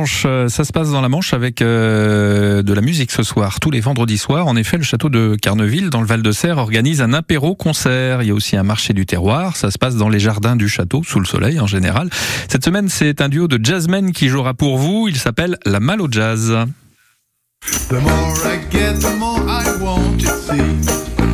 Manche. Ça se passe dans la Manche avec euh, de la musique ce soir, tous les vendredis soirs. En effet, le château de Carneville, dans le Val-de-Serre, organise un apéro-concert. Il y a aussi un marché du terroir. Ça se passe dans les jardins du château, sous le soleil en général. Cette semaine, c'est un duo de jazzmen qui jouera pour vous. Il s'appelle La Malo Jazz. The more I get, the more I want.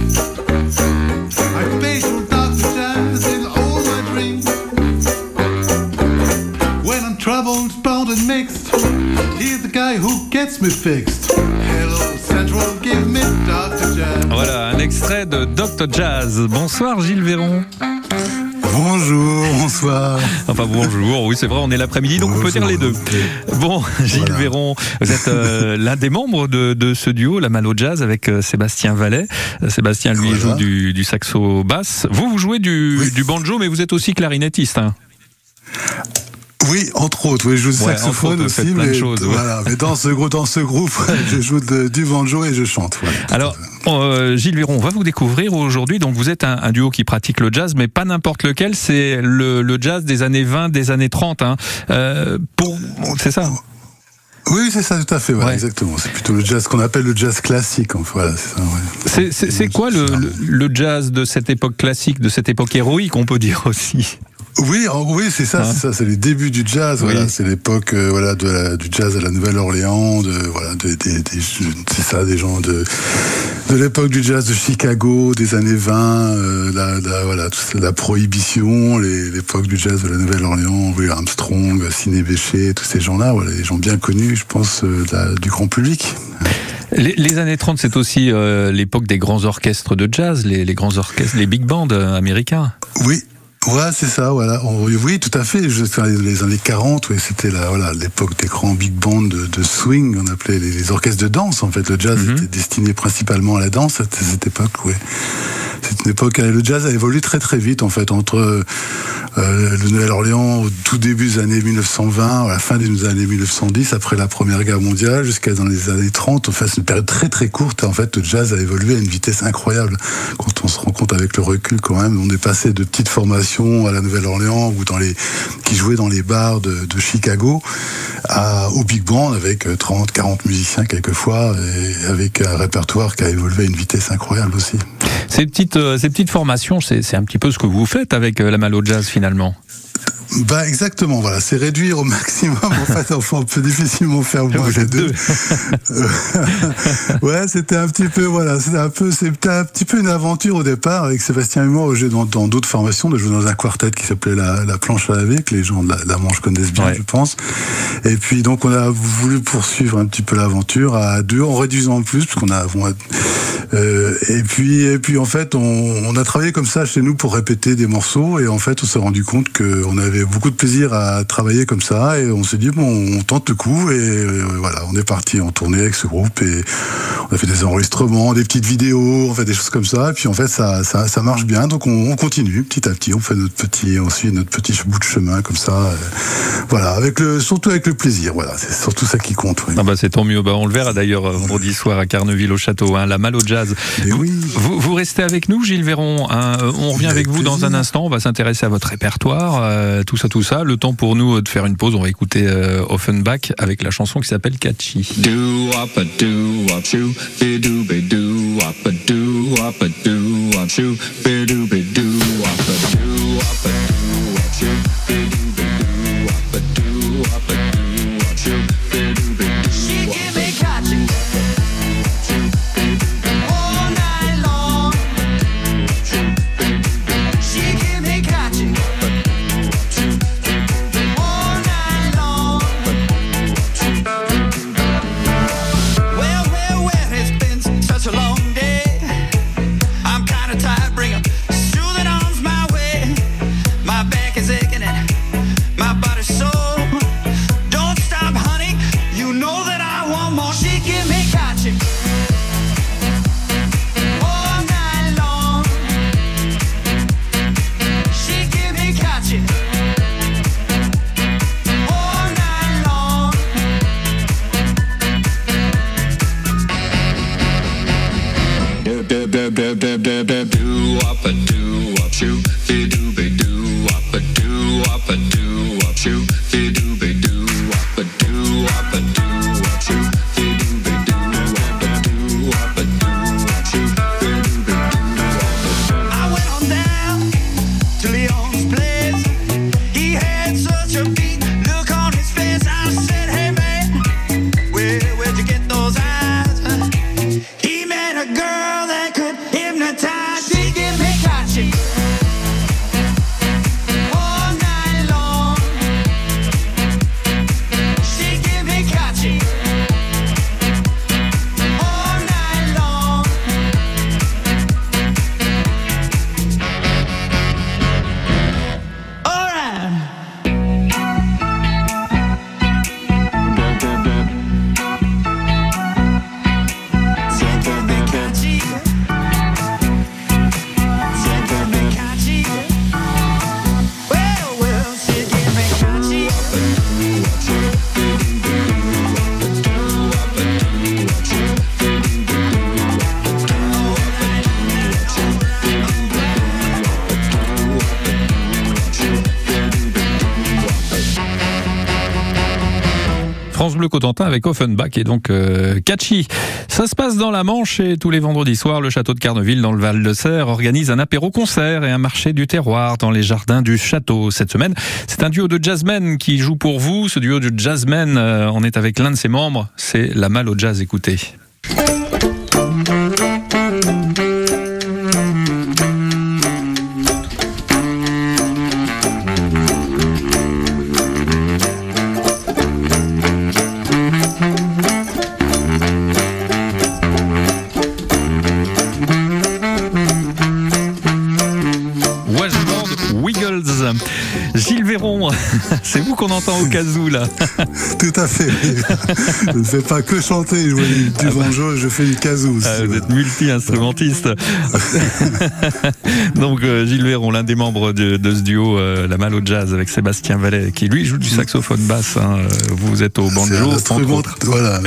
Gets me fixed. Hello, Central, give me Dr. Jazz. Voilà, un extrait de Dr. Jazz. Bonsoir Gilles Véron. Bonjour, bonsoir. Enfin bonjour, oui c'est vrai, on est l'après-midi, donc on peut dire les deux. Bon, Gilles Voilà. Véron, vous êtes euh, l'un des membres de, de ce duo, la Malo Jazz, avec euh, Sébastien Vallet. Euh, Sébastien, lui, Voilà. joue du, du saxo basse. Vous, vous jouez du, Oui. du banjo, mais vous êtes aussi clarinettiste. hein. Oui, entre autres, oui, je joue du Ouais, saxophone autres, aussi, mais choses, ouais. voilà. Mais dans ce groupe, dans ce groupe, je joue de- du banjo et je chante. voilà. Alors, euh, Gilles Véron, on va vous découvrir aujourd'hui. Donc, vous êtes un, un duo qui pratique le jazz, mais pas n'importe lequel. C'est le, le jazz des années 20, des années 30. Hein. Euh, pour, c'est ça? Oui, c'est ça, tout à fait, Ouais. exactement. C'est plutôt le jazz qu'on appelle le jazz classique. Enfin, voilà, c'est ouais. Quoi le jazz de cette époque classique, de cette époque héroïque, on peut dire aussi? Oui, en- oui, c'est ça, Hein c'est ça, c'est les débuts du jazz. Oui. Voilà, c'est l'époque, euh, voilà, de la- du jazz à la Nouvelle-Orléans, de voilà, de- c'est ça, des gens de de l'époque du jazz de Chicago, des années 20, euh, la, la- voilà, tout ça, la prohibition, l'époque du jazz de la Nouvelle-Orléans, Louis Armstrong, Ciné Béchet, tous ces gens-là, voilà, des gens bien connus, je pense, euh, la- du grand public. les, les années 30, c'est aussi euh, l'époque des grands orchestres de jazz, les, les grands orchestres, les big bands américains. Oui. Ouais, c'est ça, voilà. Oui, tout à fait. Les années 40, oui, c'était la, voilà, l'époque des grands big bands de, de swing, on appelait les, les orchestres de danse. En fait, le jazz Mhm. était destiné principalement à la danse à cette, cette époque, oui. C'est une époque, le jazz a évolué très très vite, en fait, entre euh, le Nouvelle-Orléans au tout début des années 1920, à la fin des années 1910, après la Première Guerre mondiale, jusqu'à dans les années 30. Enfin, c'est une période très très courte. En fait, le jazz a évolué à une vitesse incroyable. Quand on se rend compte avec le recul, quand même, on est passé de petites formations à la Nouvelle-Orléans ou dans les qui jouaient dans les bars de, Chicago au big band avec euh, 30, 40 musiciens quelquefois et avec un répertoire qui a évolué à une vitesse incroyable aussi. Ces petites, euh, ces petites formations, c'est un petit peu ce que vous faites avec euh, la Malo Jazz finalement? Bah exactement, voilà, c'est réduire au maximum. En fait, enfin, on peut difficilement faire moins que deux. ouais, c'était un petit peu, voilà, c'était un peu, c'était un petit peu une aventure au départ avec Sébastien et moi. J'ai dans dans d'autres formations, de jouer dans un quartet qui s'appelait la, la planche à laver, que les gens de la, la Manche connaissent bien, Ouais. je pense. Et puis donc on a voulu poursuivre un petit peu l'aventure à deux, en réduisant le plus, parce qu'on a, on a- euh, et puis et puis en fait on, on a travaillé comme ça chez nous pour répéter des morceaux et en fait on s'est rendu compte qu'on avait beaucoup de plaisir à travailler comme ça et on s'est dit bon on tente le coup et euh, voilà on est parti en tournée avec ce groupe et on a fait des enregistrements, des petites vidéos, on fait des choses comme ça et puis en fait ça ça, ça marche bien donc on, on continue petit à petit on fait notre petit on suit notre petit bout de chemin comme ça euh, voilà avec le surtout avec le plaisir voilà c'est surtout ça qui compte oui. Ah bah c'est tant mieux. Bah on le verra d'ailleurs euh, vendredi soir à Carneville au château, hein, la Malo Jazz. Et vous, oui. vous, vous restez avec nous, Gilles Véron. hein. On revient avec Avec vous dans un instant. On va s'intéresser à votre répertoire, euh, tout ça, tout ça. Le temps pour nous euh, de faire une pause. On va écouter euh, Offenbach avec la chanson qui s'appelle Catchy. Do do do do do up a do up shoo, be do be do up a do up a do up shoo, be do be do France Bleu Cotentin avec Offenbach et donc euh, Catchy. Ça se passe dans la Manche et tous les vendredis soirs, le château de Carneville dans le Val de Serre organise un apéro-concert et un marché du terroir dans les jardins du château. Cette semaine, c'est un duo de jazzmen qui joue pour vous. Ce duo de jazzmen, euh, on est avec l'un de ses membres, c'est La Malle au Jazz. Écoutez. c'est vous qu'on entend au kazoo là. Tout à fait. je ne fais pas que chanter, jouer du banjo, je fais du kazoo. Ah, vous êtes multi-instrumentiste. Donc euh, Gilles Véron, l'un des membres de, de ce duo euh, La Malle au Jazz avec Sébastien Vallet, qui lui joue du saxophone basse. hein. Euh, Vous êtes au banjo, un instrument, voilà,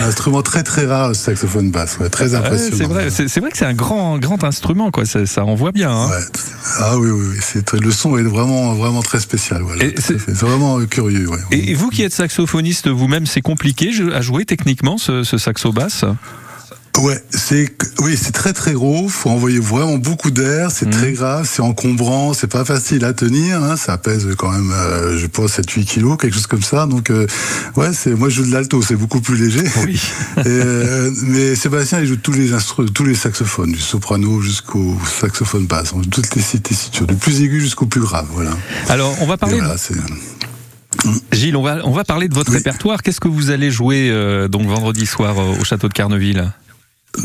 un instrument très très rare, le saxophone basse, ouais, très impressionnant. c'est vrai, c'est vrai que c'est un grand, grand instrument, quoi. Ça, envoie bien. hein. Ouais. Ah oui, oui, le son est vraiment, vraiment très spécial. Voilà, Et c'est- vraiment curieux. Ouais. Et, vous qui êtes saxophoniste vous-même, c'est compliqué à jouer techniquement ce, ce saxo basse? Ouais, c'est oui, c'est très très gros. Faut envoyer vraiment beaucoup d'air. C'est Mhm. très grave, c'est encombrant, c'est pas facile à tenir. Hein, ça pèse quand même, euh, je pense, 7-8 kilos, quelque chose comme ça. Donc euh, ouais, c'est moi je joue de l'alto, c'est beaucoup plus léger. Oui. Et, euh, mais Sébastien, il joue tous les instruments, tous les saxophones, du soprano jusqu'au saxophone basse, toutes les tessitures, du plus aigu jusqu'au plus grave. Voilà. Alors, on va parler. voilà, Gilles, on va, on va parler de votre Oui. répertoire. Qu'est-ce que vous allez jouer donc vendredi soir au château de Carneville?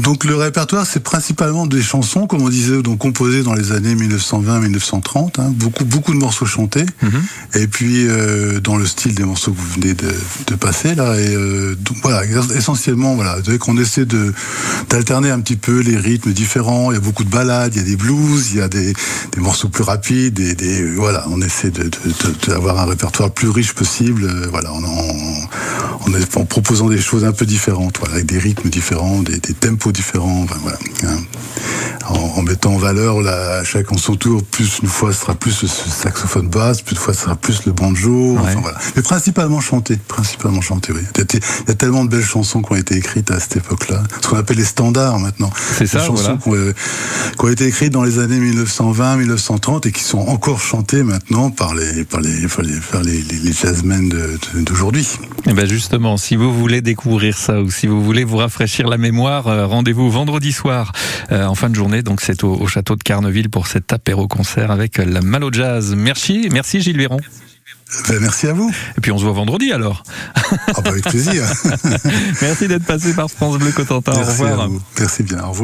Donc le répertoire, c'est principalement des chansons, comme on disait, donc composées dans les années 1920-1930, hein, beaucoup beaucoup de morceaux chantés, Mhm. et puis euh, dans le style des morceaux que vous venez de, de passer là, et euh, donc, voilà, essentiellement voilà, qu'on essaie de d'alterner un petit peu les rythmes différents, il y a beaucoup de ballades, il y a des blues, il y a des, des morceaux plus rapides, des, des voilà, on essaie de, de- de- d'avoir un répertoire le plus riche possible, euh, voilà, en, proposant des choses un peu différentes, avec des rythmes différents, des, tempos différents, hein. En, en mettant en valeur la, chacun son tour, plus une fois ce sera plus le saxophone basse, plus une fois ce sera plus le banjo, enfin, Ouais. voilà. Mais principalement chanté, principalement chanté, oui. Il y, a, tellement de belles chansons qui ont été écrites à cette époque-là, ce qu'on appelle les standards maintenant. C'est ça, Des chansons voilà. qui ont, euh, qui ont été écrites dans les années 1920-1930 et qui sont encore chantées maintenant par les, par les, par les, par les, les- les jazzmen d'aujourd'hui. Eh ben justement, si vous voulez découvrir ça ou si vous voulez vous rafraîchir la mémoire, euh, rendez-vous vendredi soir euh, en fin de journée. Donc c'est au, au château de Carneville pour cet apéro concert avec la Malo Jazz. Merci, merci Gilles Véron. Ben, merci à vous. Et puis on se voit vendredi alors. Ah, bah, avec plaisir. merci d'être passé par France Bleu Cotentin. Au merci revoir. à vous. Merci bien. Au revoir.